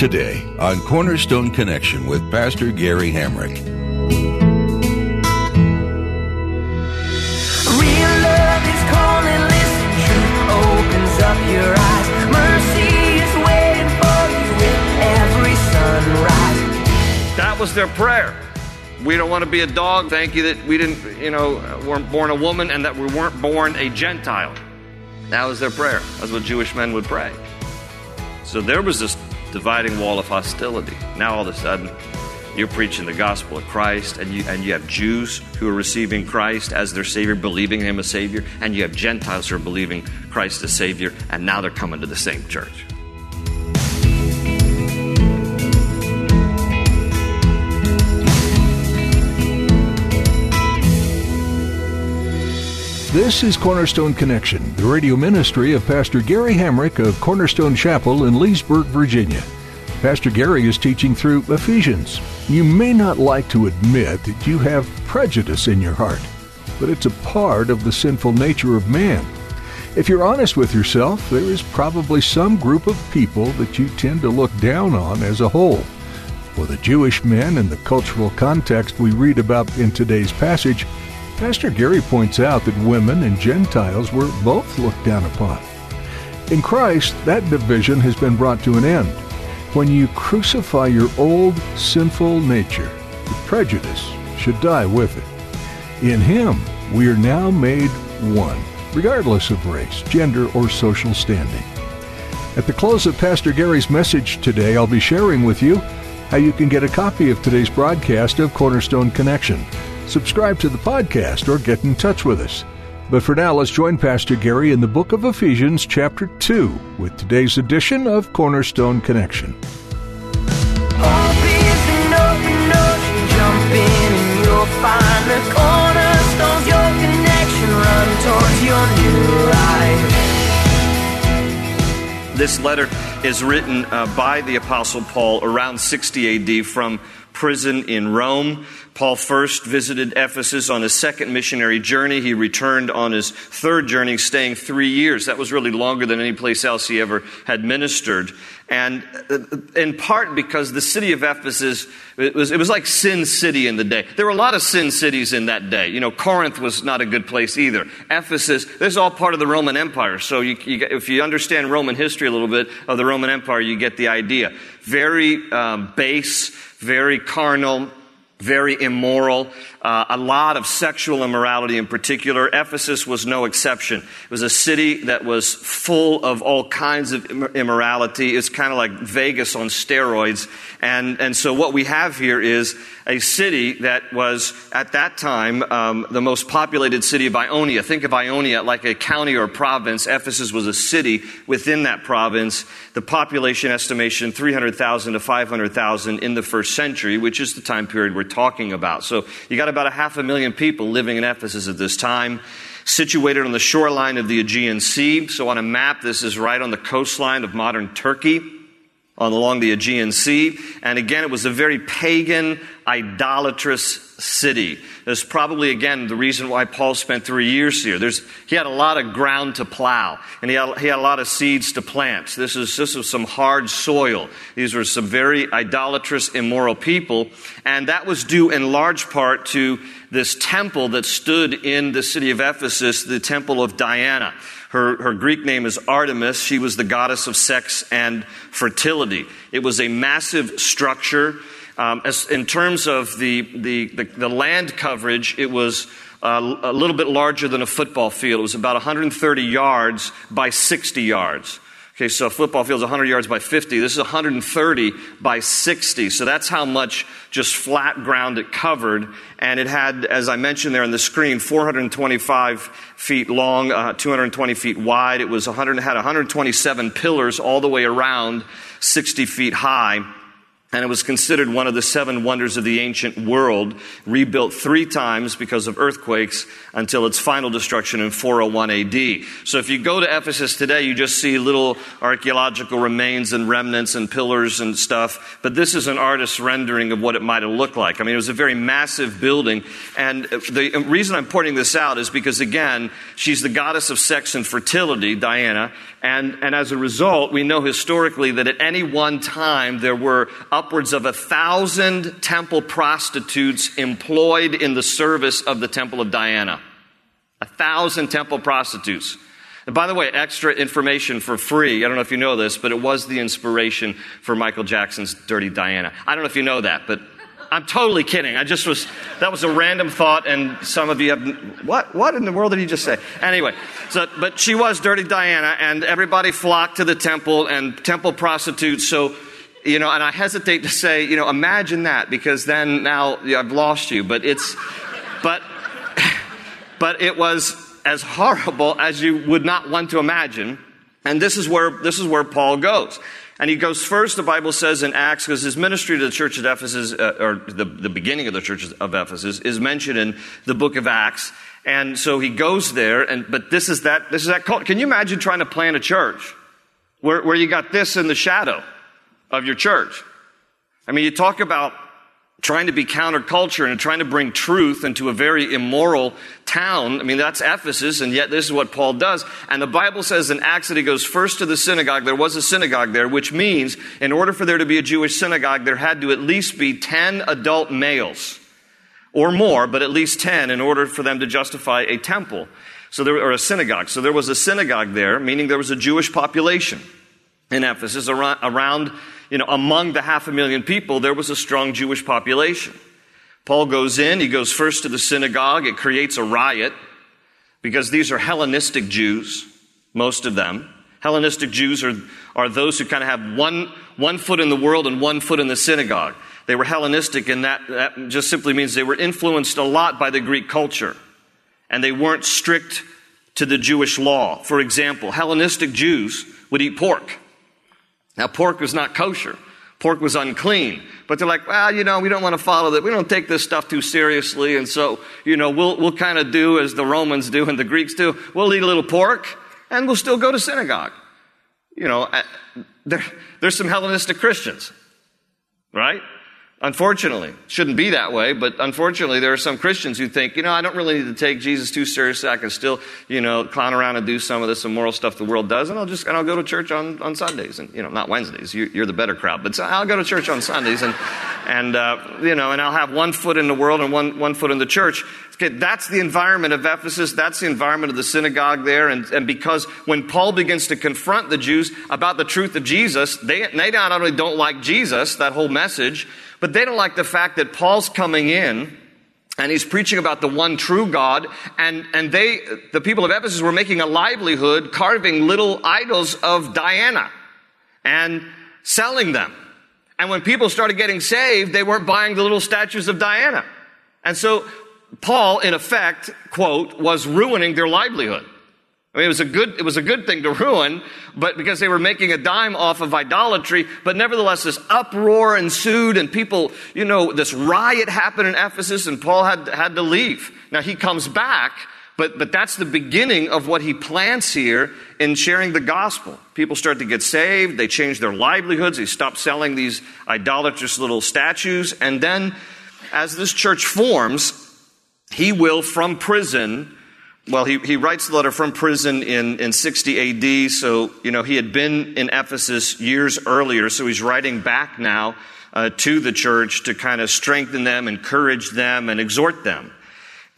Today on Cornerstone Connection with Pastor Gary Hamrick. Real love is calling, listen, truth opens up your eyes. Mercy is waiting for you with every sunrise. That was their prayer. We don't want to be a dog. Thank you that we didn't, you know, weren't born a woman and that we weren't born a Gentile. That was their prayer. That's what Jewish men would pray. So there was this dividing wall of hostility. Now all of a sudden, you're preaching the gospel of Christ, and you and you have Jews who are receiving Christ as their Savior, believing Him as Savior, and you have Gentiles who are believing Christ as Savior, and now they're coming to the same church. This is Cornerstone Connection, the radio ministry of Pastor Gary Hamrick of Cornerstone Chapel in Leesburg, Virginia. Pastor Gary is teaching through Ephesians. You may not like to admit that you have prejudice in your heart, but it's a part of the sinful nature of man. If you're honest with yourself, there is probably some group of people that you tend to look down on as a whole. For the Jewish men in the cultural context we read about in today's passage, Pastor Gary points out that women and Gentiles were both looked down upon. In Christ, that division has been brought to an end. When you crucify your old sinful nature, the prejudice should die with it. In Him, we are now made one, regardless of race, gender, or social standing. At the close of Pastor Gary's message today, I'll be sharing with you how you can get a copy of today's broadcast of Cornerstone Connection subscribe to the podcast, or get in touch with us. But for now, let's join Pastor Gary in the book of Ephesians, chapter 2, with today's edition of Cornerstone Connection. Hope is an open ocean, jump in and you'll find the cornerstones, your connection, run towards your new life. This letter is written uh, by the Apostle Paul around 60 AD from prison in Rome. Paul first visited Ephesus on his second missionary journey. He returned on his third journey, staying three years. That was really longer than any place else he ever had ministered. And uh, in part because the city of Ephesus, it was, it was like Sin City in the day. There were a lot of sin cities in that day. You know, Corinth was not a good place either. Ephesus, this is all part of the Roman Empire. So you, you, if you understand Roman history a little bit of the Roman Empire, you get the idea. Very um, base, very carnal, very immoral, uh, a lot of sexual immorality in particular. Ephesus was no exception. It was a city that was full of all kinds of immorality. It's kind of like Vegas on steroids. And, and so what we have here is a city that was, at that time, um, the most populated city of Ionia. Think of Ionia like a county or a province. Ephesus was a city within that province. The population estimation, 300,000 to 500,000 in the first century, which is the time period we're talking about. So you got about a half a million people living in Ephesus at this time situated on the shoreline of the Aegean Sea. So on a map, this is right on the coastline of modern Turkey along the Aegean Sea. And again, it was a very pagan, idolatrous city. There's probably, again, the reason why Paul spent three years here. There's, he had a lot of ground to plow, and he had, he had a lot of seeds to plant. This, is, this was some hard soil. These were some very idolatrous, immoral people, and that was due in large part to this temple that stood in the city of Ephesus, the temple of Diana. Her, her Greek name is Artemis. She was the goddess of sex and fertility. It was a massive structure. Um, as, in terms of the, the, the, the land coverage, it was uh, a little bit larger than a football field. It was about 130 yards by 60 yards. Okay, so a football field's 100 yards by 50. This is 130 by 60. So that's how much just flat ground it covered. And it had, as I mentioned there on the screen, 425 feet long, uh, 220 feet wide. It was 100, had 127 pillars all the way around, 60 feet high and it was considered one of the seven wonders of the ancient world, rebuilt three times because of earthquakes until its final destruction in 401 AD. So if you go to Ephesus today, you just see little archaeological remains and remnants and pillars and stuff, but this is an artist's rendering of what it might have looked like. I mean, it was a very massive building, and the reason I'm pointing this out is because, again, she's the goddess of sex and fertility, Diana, and, and as a result, we know historically that at any one time there were upwards of a thousand temple prostitutes employed in the service of the Temple of Diana. A thousand temple prostitutes. And by the way, extra information for free. I don't know if you know this, but it was the inspiration for Michael Jackson's Dirty Diana. I don't know if you know that, but I'm totally kidding. I just was, that was a random thought, and some of you have, what, what in the world did he just say? Anyway, so, but she was Dirty Diana, and everybody flocked to the temple and temple prostitutes. So, you know, and I hesitate to say, you know, imagine that, because then now I've lost you. But it's, but, but it was as horrible as you would not want to imagine. And this is where, this is where Paul goes. And he goes first, the Bible says in Acts, because his ministry to the church at Ephesus, uh, or the, the beginning of the church of Ephesus, is mentioned in the book of Acts. And so he goes there, and, but this is that, this is that cult. Can you imagine trying to plant a church where, where you got this in the shadow of your church? I mean, you talk about trying to be counterculture and trying to bring truth into a very immoral town. I mean, that's Ephesus, and yet this is what Paul does. And the Bible says in Acts that he goes first to the synagogue. There was a synagogue there, which means in order for there to be a Jewish synagogue, there had to at least be 10 adult males. Or more, but at least 10 in order for them to justify a temple. So there, or a synagogue. So there was a synagogue there, meaning there was a Jewish population in Ephesus around, around you know, among the half a million people, there was a strong Jewish population. Paul goes in, he goes first to the synagogue, it creates a riot because these are Hellenistic Jews, most of them. Hellenistic Jews are, are those who kind of have one, one foot in the world and one foot in the synagogue. They were Hellenistic, and that, that just simply means they were influenced a lot by the Greek culture. And they weren't strict to the Jewish law. For example, Hellenistic Jews would eat pork. Now, pork was not kosher. Pork was unclean. But they're like, well, you know, we don't want to follow that. We don't take this stuff too seriously. And so, you know, we'll, we'll kind of do as the Romans do and the Greeks do. We'll eat a little pork and we'll still go to synagogue. You know, there, there's some Hellenistic Christians, right? Unfortunately, shouldn't be that way, but unfortunately, there are some Christians who think, you know, I don't really need to take Jesus too seriously. I can still, you know, clown around and do some of this immoral stuff the world does, and I'll just and I'll go to church on, on Sundays, and you know, not Wednesdays. You, are the better crowd, but so I'll go to church on Sundays, and and uh, you know, and I'll have one foot in the world and one one foot in the church. Okay, that's the environment of Ephesus. That's the environment of the synagogue there, and and because when Paul begins to confront the Jews about the truth of Jesus, they they not only don't like Jesus, that whole message. But they don't like the fact that Paul's coming in and he's preaching about the one true God, and, and they, the people of Ephesus were making a livelihood carving little idols of Diana and selling them. And when people started getting saved, they weren't buying the little statues of Diana. And so Paul, in effect, quote, was ruining their livelihood. I mean, it was a good, it was a good thing to ruin, but because they were making a dime off of idolatry, but nevertheless, this uproar ensued and people, you know, this riot happened in Ephesus and Paul had, had to leave. Now he comes back, but, but that's the beginning of what he plants here in sharing the gospel. People start to get saved, they change their livelihoods, they stop selling these idolatrous little statues, and then as this church forms, he will, from prison, well, he, he writes the letter from prison in, in 60 AD. So, you know, he had been in Ephesus years earlier. So he's writing back now uh, to the church to kind of strengthen them, encourage them, and exhort them.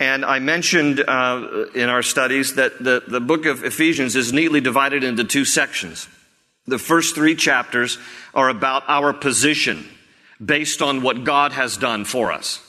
And I mentioned uh, in our studies that the, the book of Ephesians is neatly divided into two sections. The first three chapters are about our position based on what God has done for us.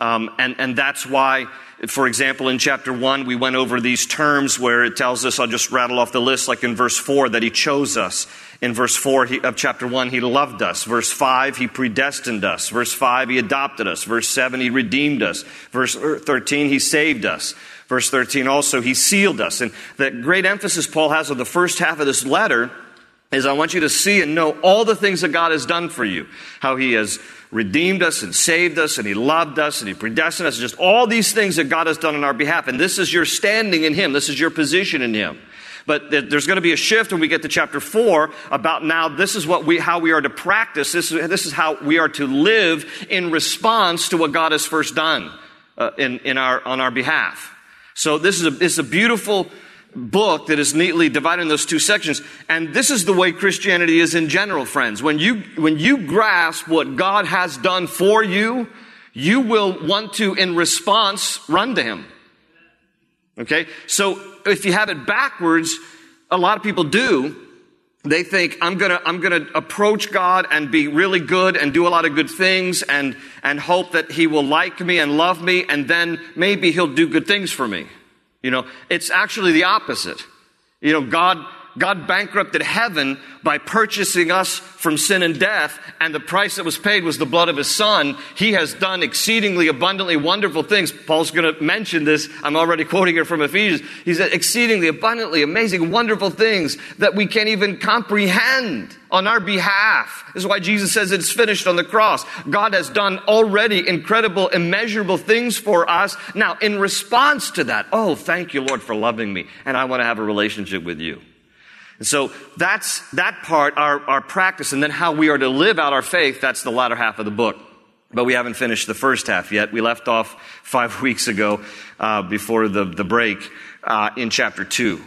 Um, and, and that's why For example, in chapter 1, we went over these terms where it tells us, I'll just rattle off the list, like in verse 4, that He chose us. In verse 4 he, of chapter 1, He loved us. Verse 5, He predestined us. Verse 5, He adopted us. Verse 7, He redeemed us. Verse 13, He saved us. Verse 13 also, He sealed us. And the great emphasis Paul has on the first half of this letter is I want you to see and know all the things that God has done for you. How He has redeemed us and saved us and He loved us and He predestined us. Just all these things that God has done on our behalf. And this is your standing in Him. This is your position in Him. But there's going to be a shift when we get to chapter four about now this is what we, how we are to practice. This is, this is how we are to live in response to what God has first done uh, in, in our, on our behalf. So this is a, is a beautiful book that is neatly divided in those two sections. And this is the way Christianity is in general, friends. When you, when you grasp what God has done for you, you will want to, in response, run to Him. Okay? So if you have it backwards, a lot of people do. They think, I'm gonna, I'm gonna approach God and be really good and do a lot of good things and, and hope that He will like me and love me and then maybe He'll do good things for me. You know, it's actually the opposite. You know, God, God bankrupted heaven by purchasing us from sin and death, and the price that was paid was the blood of his son. He has done exceedingly abundantly wonderful things. Paul's going to mention this. I'm already quoting it from Ephesians. He said, exceedingly abundantly amazing, wonderful things that we can't even comprehend on our behalf. This is why Jesus says it's finished on the cross. God has done already incredible, immeasurable things for us. Now, in response to that, oh, thank you, Lord, for loving me, and I want to have a relationship with you. And so that's that part, our, our practice, and then how we are to live out our faith, that's the latter half of the book. But we haven't finished the first half yet. We left off five weeks ago uh, before the, the break uh, in chapter 2.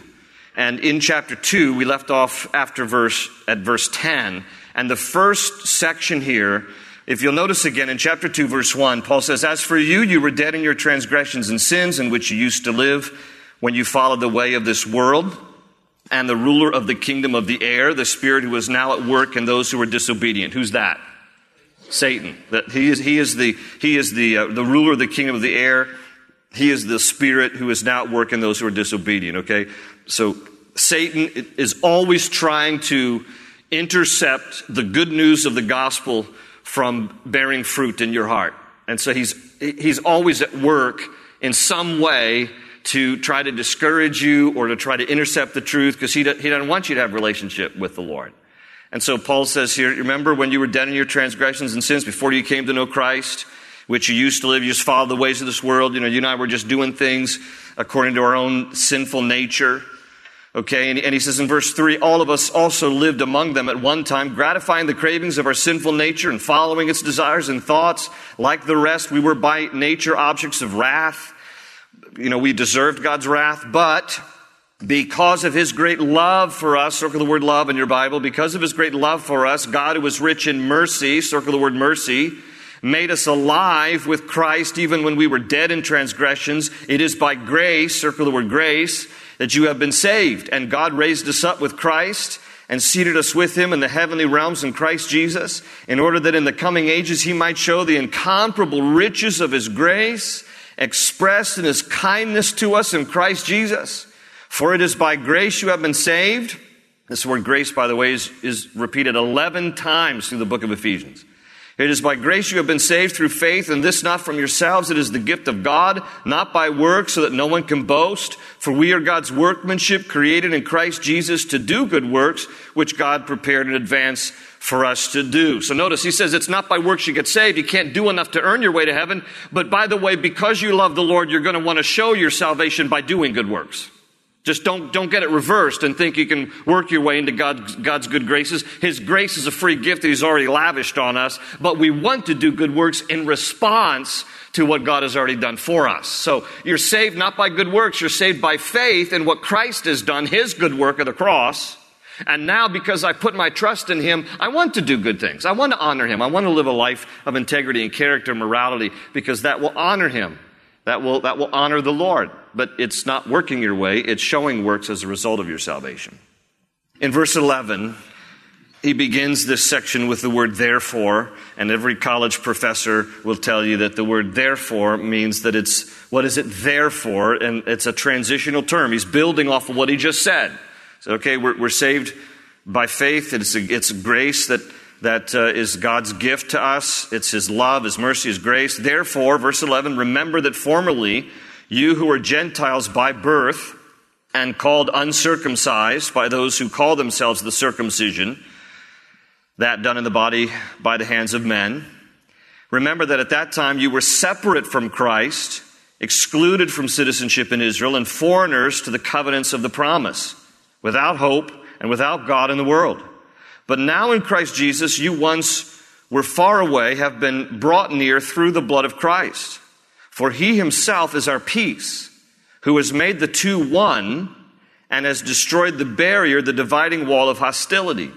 And in chapter 2, we left off after verse, at verse 10. And the first section here, if you'll notice again in chapter 2, verse 1, Paul says, As for you, you were dead in your transgressions and sins in which you used to live when you followed the way of this world and the ruler of the kingdom of the air, the spirit who is now at work in those who are disobedient. Who's that? Satan. That he is, he is the, he is the, uh, the ruler of the kingdom of the air. He is the spirit who is now at work in those who are disobedient. Okay? So Satan is always trying to intercept the good news of the gospel from bearing fruit in your heart. And so he's, he's always at work in some way to try to discourage you or to try to intercept the truth because he, he doesn't want you to have relationship with the Lord. And so Paul says here, remember when you were dead in your transgressions and sins before you came to know Christ, which you used to live, you just followed the ways of this world. You know, you and I were just doing things according to our own sinful nature. Okay, and, and, he says in verse 3 all of us also lived among them at one time, gratifying the cravings of our sinful nature and following its desires and thoughts. Like the rest, we were by nature objects of wrath you know, we deserved God's wrath, but because of his great love for us, circle the word love in your Bible, because of his great love for us, God who was rich in mercy, circle the word mercy, made us alive with Christ even when we were dead in transgressions. It is by grace, circle the word grace, that you have been saved. And God raised us up with Christ and seated us with him in the heavenly realms in Christ Jesus, in order that in the coming ages he might show the incomparable riches of his grace expressed in his kindness to us in Christ Jesus. For it is by grace you have been saved. This word grace, by the way, is, is repeated 11 times through the book of Ephesians. It is by grace you have been saved through faith, and this not from yourselves. It is the gift of God, not by works, so that no one can boast. For we are God's workmanship, created in Christ Jesus to do good works, which God prepared in advance for us to do. So notice he says it's not by works you get saved. You can't do enough to earn your way to heaven. But by the way, because you love the Lord, you're going to want to show your salvation by doing good works. Just don't, don't get it reversed and think you can work your way into God's, God's good graces. His grace is a free gift that He's already lavished on us, but we want to do good works in response to what God has already done for us. So you're saved not by good works, you're saved by faith in what Christ has done, His good work of the cross. And now, because I put my trust in Him, I want to do good things. I want to honor Him. I want to live a life of integrity and character and morality because that will honor Him. That will, that will honor the Lord. But it's not working your way, it's showing works as a result of your salvation. In verse 11, he begins this section with the word therefore, and every college professor will tell you that the word therefore means that it's what is it there for, and it's a transitional term. He's building off of what he just said. So, okay, we're, we're saved by faith. It's a, it's grace that, that uh, is God's gift to us. It's His love, His mercy, His grace. Therefore, verse 11, remember that formerly you who were Gentiles by birth and called uncircumcised by those who call themselves the circumcision, that done in the body by the hands of men. Remember that at that time you were separate from Christ, excluded from citizenship in Israel, and foreigners to the covenants of the promise, without hope and without God in the world. But now in Christ Jesus, you once were far away, have been brought near through the blood of Christ. For he himself is our peace, who has made the two one and has destroyed the barrier, the dividing wall of hostility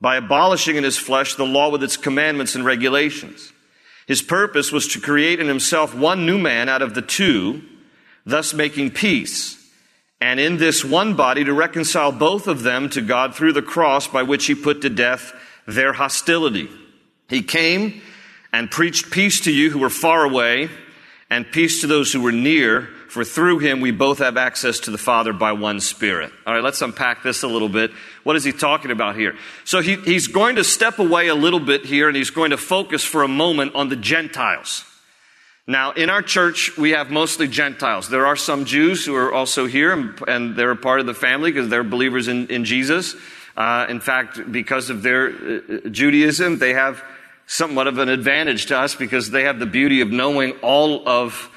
by abolishing in his flesh the law with its commandments and regulations. His purpose was to create in himself one new man out of the two, thus making peace, and in this one body to reconcile both of them to God through the cross by which he put to death their hostility. He came and preached peace to you who were far away and peace to those who were near for through him we both have access to the Father by one Spirit. All right, let's unpack this a little bit. What is he talking about here? So he, he's going to step away a little bit here and he's going to focus for a moment on the Gentiles. Now, in our church, we have mostly Gentiles. There are some Jews who are also here and, and they're a part of the family because they're believers in, in Jesus. Uh, in fact, because of their uh, Judaism, they have somewhat of an advantage to us because they have the beauty of knowing all of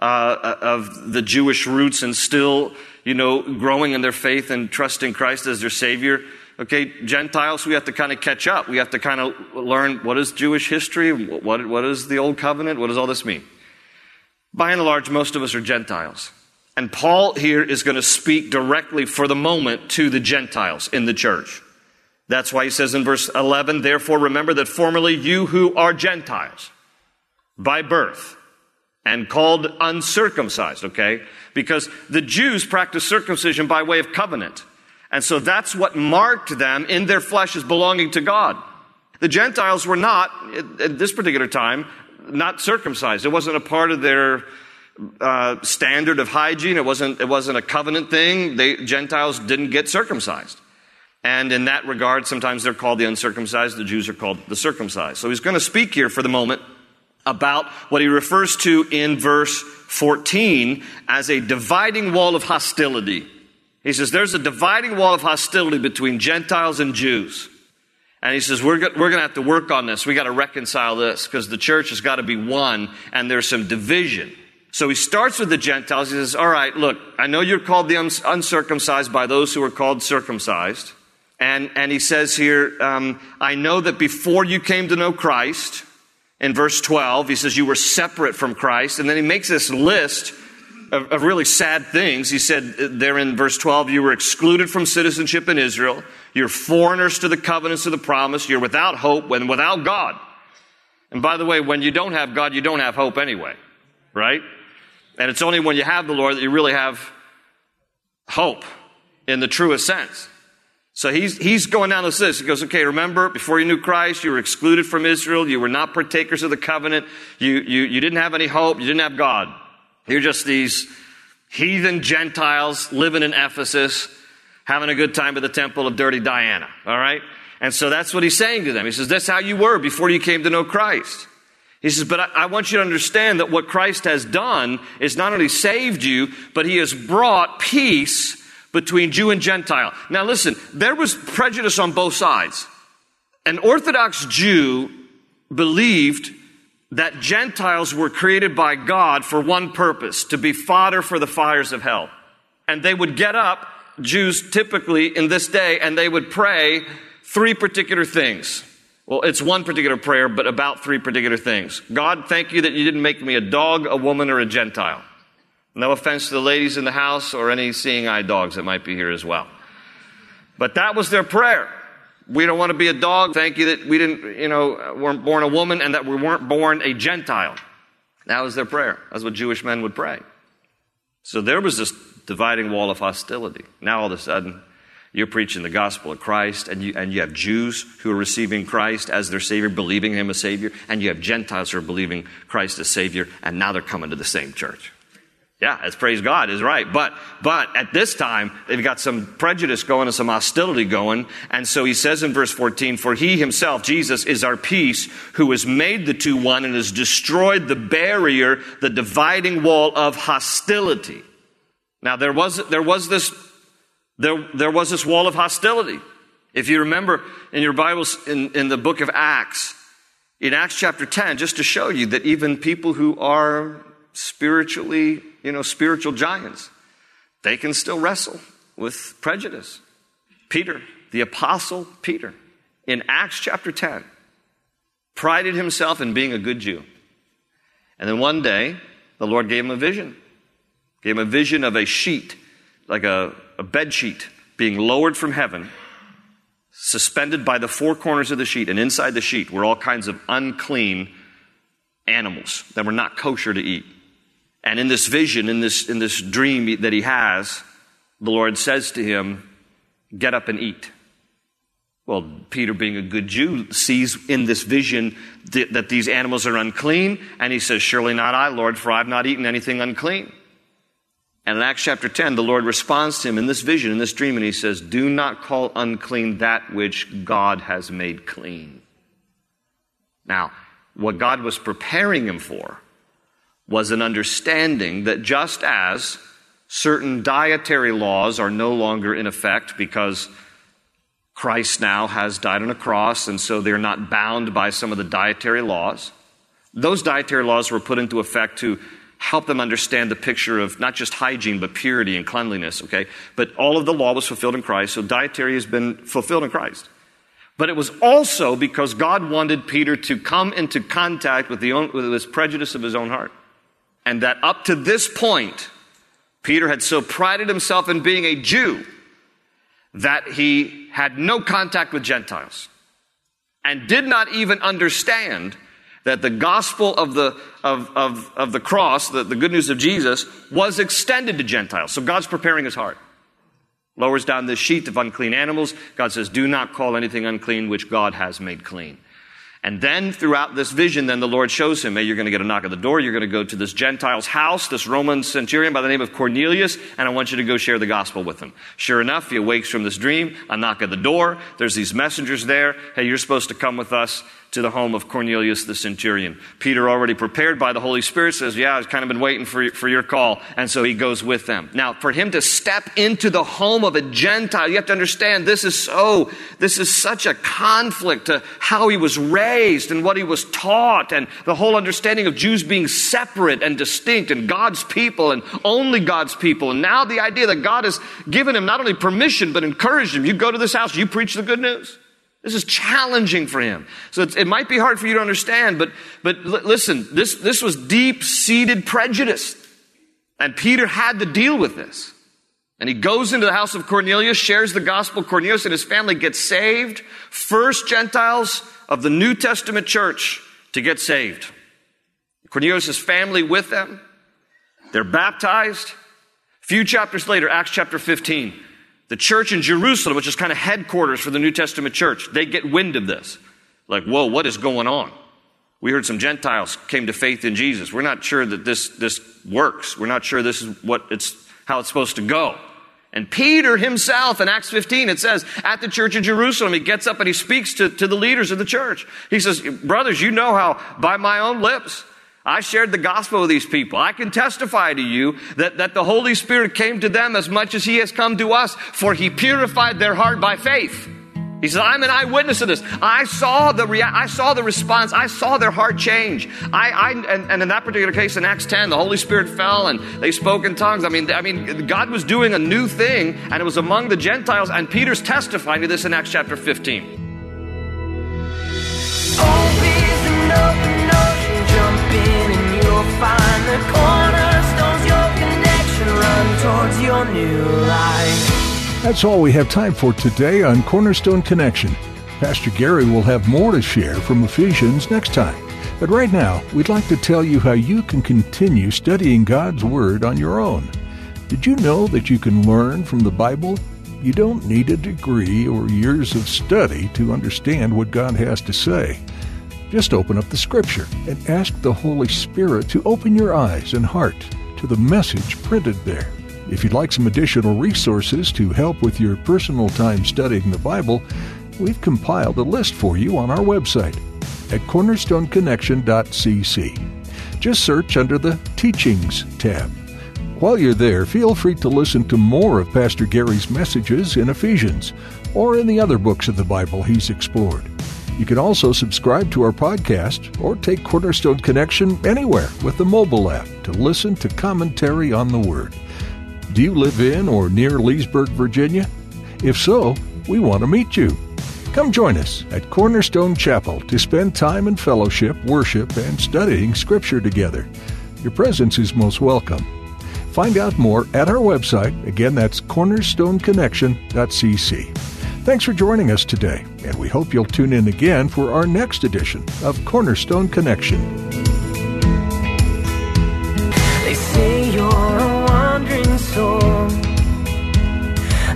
uh, of the Jewish roots and still, you know, growing in their faith and trusting Christ as their Savior. Okay, Gentiles, we have to kind of catch up. We have to kind of learn what is Jewish history, what, what is the Old Covenant, what does all this mean? By and large, most of us are Gentiles. And Paul here is going to speak directly for the moment to the Gentiles in the church. That's why he says in verse 11, therefore remember that formerly you who are Gentiles by birth, and called uncircumcised, okay? Because the Jews practiced circumcision by way of covenant. And so that's what marked them in their flesh as belonging to God. The Gentiles were not, at this particular time, not circumcised. It wasn't a part of their uh, standard of hygiene. It wasn't, it wasn't a covenant thing. They, Gentiles didn't get circumcised. And in that regard, sometimes they're called the uncircumcised, the Jews are called the circumcised. So he's going to speak here for the moment about what he refers to in verse 14 as a dividing wall of hostility. He says there's a dividing wall of hostility between Gentiles and Jews. And he says, we're, we're going to have to work on this. We got to reconcile this because the church has got to be one and there's some division. So he starts with the Gentiles. He says, all right, look, I know you're called the uncircumcised by those who are called circumcised. And, and he says here, um, I know that before you came to know Christ, in verse 12. He says, You were separate from Christ. And then he makes this list of, of, really sad things. He said there in verse 12, You were excluded from citizenship in Israel. You're foreigners to the covenants of the promise. You're without hope and without God. And by the way, when you don't have God, you don't have hope anyway, right? And it's only when you have the Lord that you really have hope in the truest sense. So he's, he's going down this list. He goes, okay, remember, before you knew Christ, you were excluded from Israel. You were not partakers of the covenant. You, you, you didn't have any hope. You didn't have God. You're just these heathen Gentiles living in Ephesus, having a good time at the temple of dirty Diana. All right? And so that's what he's saying to them. He says, that's how you were before you came to know Christ. He says, but I, I want you to understand that what Christ has done is not only saved you, but he has brought peace between Jew and Gentile. Now listen, there was prejudice on both sides. An Orthodox Jew believed that Gentiles were created by God for one purpose, to be fodder for the fires of hell. And they would get up, Jews typically in this day, and they would pray three particular things. Well, it's one particular prayer, but about three particular things. God, thank you that you didn't make me a dog, a woman, or a Gentile. No offense to the ladies in the house or any seeing eye dogs that might be here as well. But that was their prayer. We don't want to be a dog. Thank you that we didn't, you know, weren't born a woman and that we weren't born a Gentile. That was their prayer. That's what Jewish men would pray. So there was this dividing wall of hostility. Now all of a sudden, You're preaching the gospel of Christ, and you, and you have Jews who are receiving Christ as their Savior, believing Him as Savior, and you have Gentiles who are believing Christ as Savior, and now they're coming to the same church. Yeah, it's praise God is right. But, but at this time, they've got some prejudice going and some hostility going. And so he says in verse 14, For he himself, Jesus, is our peace, who has made the two one and has destroyed the barrier, the dividing wall of hostility. Now there was, there was this, there, there was this wall of hostility. If you remember in your Bibles, in, in the book of Acts, in Acts chapter 10, just to show you that even people who are spiritually you know, spiritual giants, they can still wrestle with prejudice. Peter, the apostle Peter, in Acts chapter 10, prided himself in being a good Jew. And then one day, the Lord gave him a vision. Gave him a vision of a sheet, like a, a bed sheet, being lowered from heaven, suspended by the four corners of the sheet. And inside the sheet were all kinds of unclean animals that were not kosher to eat. And in this vision, in this, in this dream that he has, the Lord says to him, Get up and eat. Well, Peter, being a good Jew, sees in this vision th- that these animals are unclean, and he says, Surely not I, Lord, for I've not eaten anything unclean. And in Acts chapter 10, the Lord responds to him in this vision, in this dream, and he says, Do not call unclean that which God has made clean. Now, what God was preparing him for was an understanding that just as certain dietary laws are no longer in effect because Christ now has died on a cross, and so they're not bound by some of the dietary laws. Those dietary laws were put into effect to help them understand the picture of not just hygiene, but purity and cleanliness, okay? But all of the law was fulfilled in Christ, so dietary has been fulfilled in Christ. But it was also because God wanted Peter to come into contact with, the own, with his prejudice of his own heart and that up to this point, Peter had so prided himself in being a Jew that he had no contact with Gentiles and did not even understand that the gospel of the, of, of, of the cross, the, the good news of Jesus, was extended to Gentiles. So God's preparing his heart. Lowers down this sheet of unclean animals. God says, Do not call anything unclean which God has made clean. And then throughout this vision, then the Lord shows him, hey, you're going to get a knock at the door. You're going to go to this Gentile's house, this Roman centurion by the name of Cornelius, and I want you to go share the gospel with him. Sure enough, he awakes from this dream, a knock at the door. There's these messengers there. Hey, you're supposed to come with us to the home of Cornelius the centurion. Peter, already prepared by the Holy Spirit, says, Yeah, I've kind of been waiting for, for your call. And so he goes with them. Now, for him to step into the home of a Gentile, you have to understand this is so, this is such a conflict to how he was raised and what he was taught and the whole understanding of Jews being separate and distinct and God's people and only God's people. And now the idea that God has given him not only permission, but encouraged him. You go to this house, you preach the good news. This is challenging for him. So it might be hard for you to understand, but, but l- listen, this, this was deep seated prejudice. And Peter had to deal with this. And he goes into the house of Cornelius, shares the gospel. Cornelius and his family get saved. First Gentiles of the New Testament church to get saved. Cornelius' family with them. They're baptized. A few chapters later, Acts chapter 15, the church in Jerusalem, which is kind of headquarters for the New Testament church, they get wind of this. Like, whoa, what is going on? We heard some Gentiles came to faith in Jesus. We're not sure that this, this works. We're not sure this is what it's, how it's supposed to go. And Peter himself in Acts 15, it says, at the church in Jerusalem, he gets up and he speaks to, to the leaders of the church. He says, brothers, you know how by my own lips, I shared the gospel with these people. I can testify to you that, that the Holy Spirit came to them as much as He has come to us, for He purified their heart by faith. He said, I'm an eyewitness of this. I saw the rea- I saw the response. I saw their heart change. I, I and, and, in that particular case, in Acts 10, the Holy Spirit fell and they spoke in tongues. I mean, I mean, God was doing a new thing, and it was among the Gentiles. And Peter's testifying to this in Acts chapter 15. Find the cornerstones, your connection, run towards your new life. That's all we have time for today on Cornerstone Connection. Pastor Gary will have more to share from Ephesians next time. But right now, we'd like to tell you how you can continue studying God's Word on your own. Did you know that you can learn from the Bible? You don't need a degree or years of study to understand what God has to say. Just open up the Scripture and ask the Holy Spirit to open your eyes and heart to the message printed there. If you'd like some additional resources to help with your personal time studying the Bible, we've compiled a list for you on our website at cornerstoneconnection.cc. Just search under the Teachings tab. While you're there, feel free to listen to more of Pastor Gary's messages in Ephesians or in the other books of the Bible he's explored. You can also subscribe to our podcast or take Cornerstone Connection anywhere with the mobile app to listen to commentary on the Word. Do you live in or near Leesburg, Virginia? If so, we want to meet you. Come join us at Cornerstone Chapel to spend time in fellowship, worship, and studying Scripture together. Your presence is most welcome. Find out more at our website. Again, that's cornerstoneconnection.cc. Thanks for joining us today, and we hope you'll tune in again for our next edition of Cornerstone Connection. They say you're a wandering soul,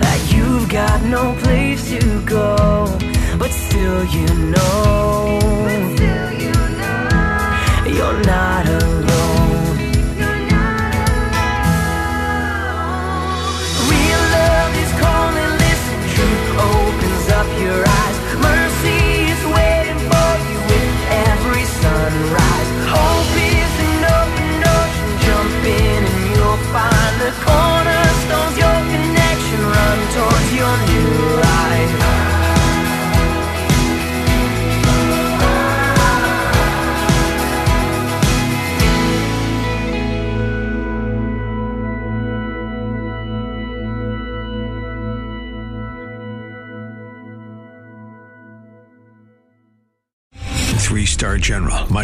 that you've got no place to go, but still you know, you're not alone.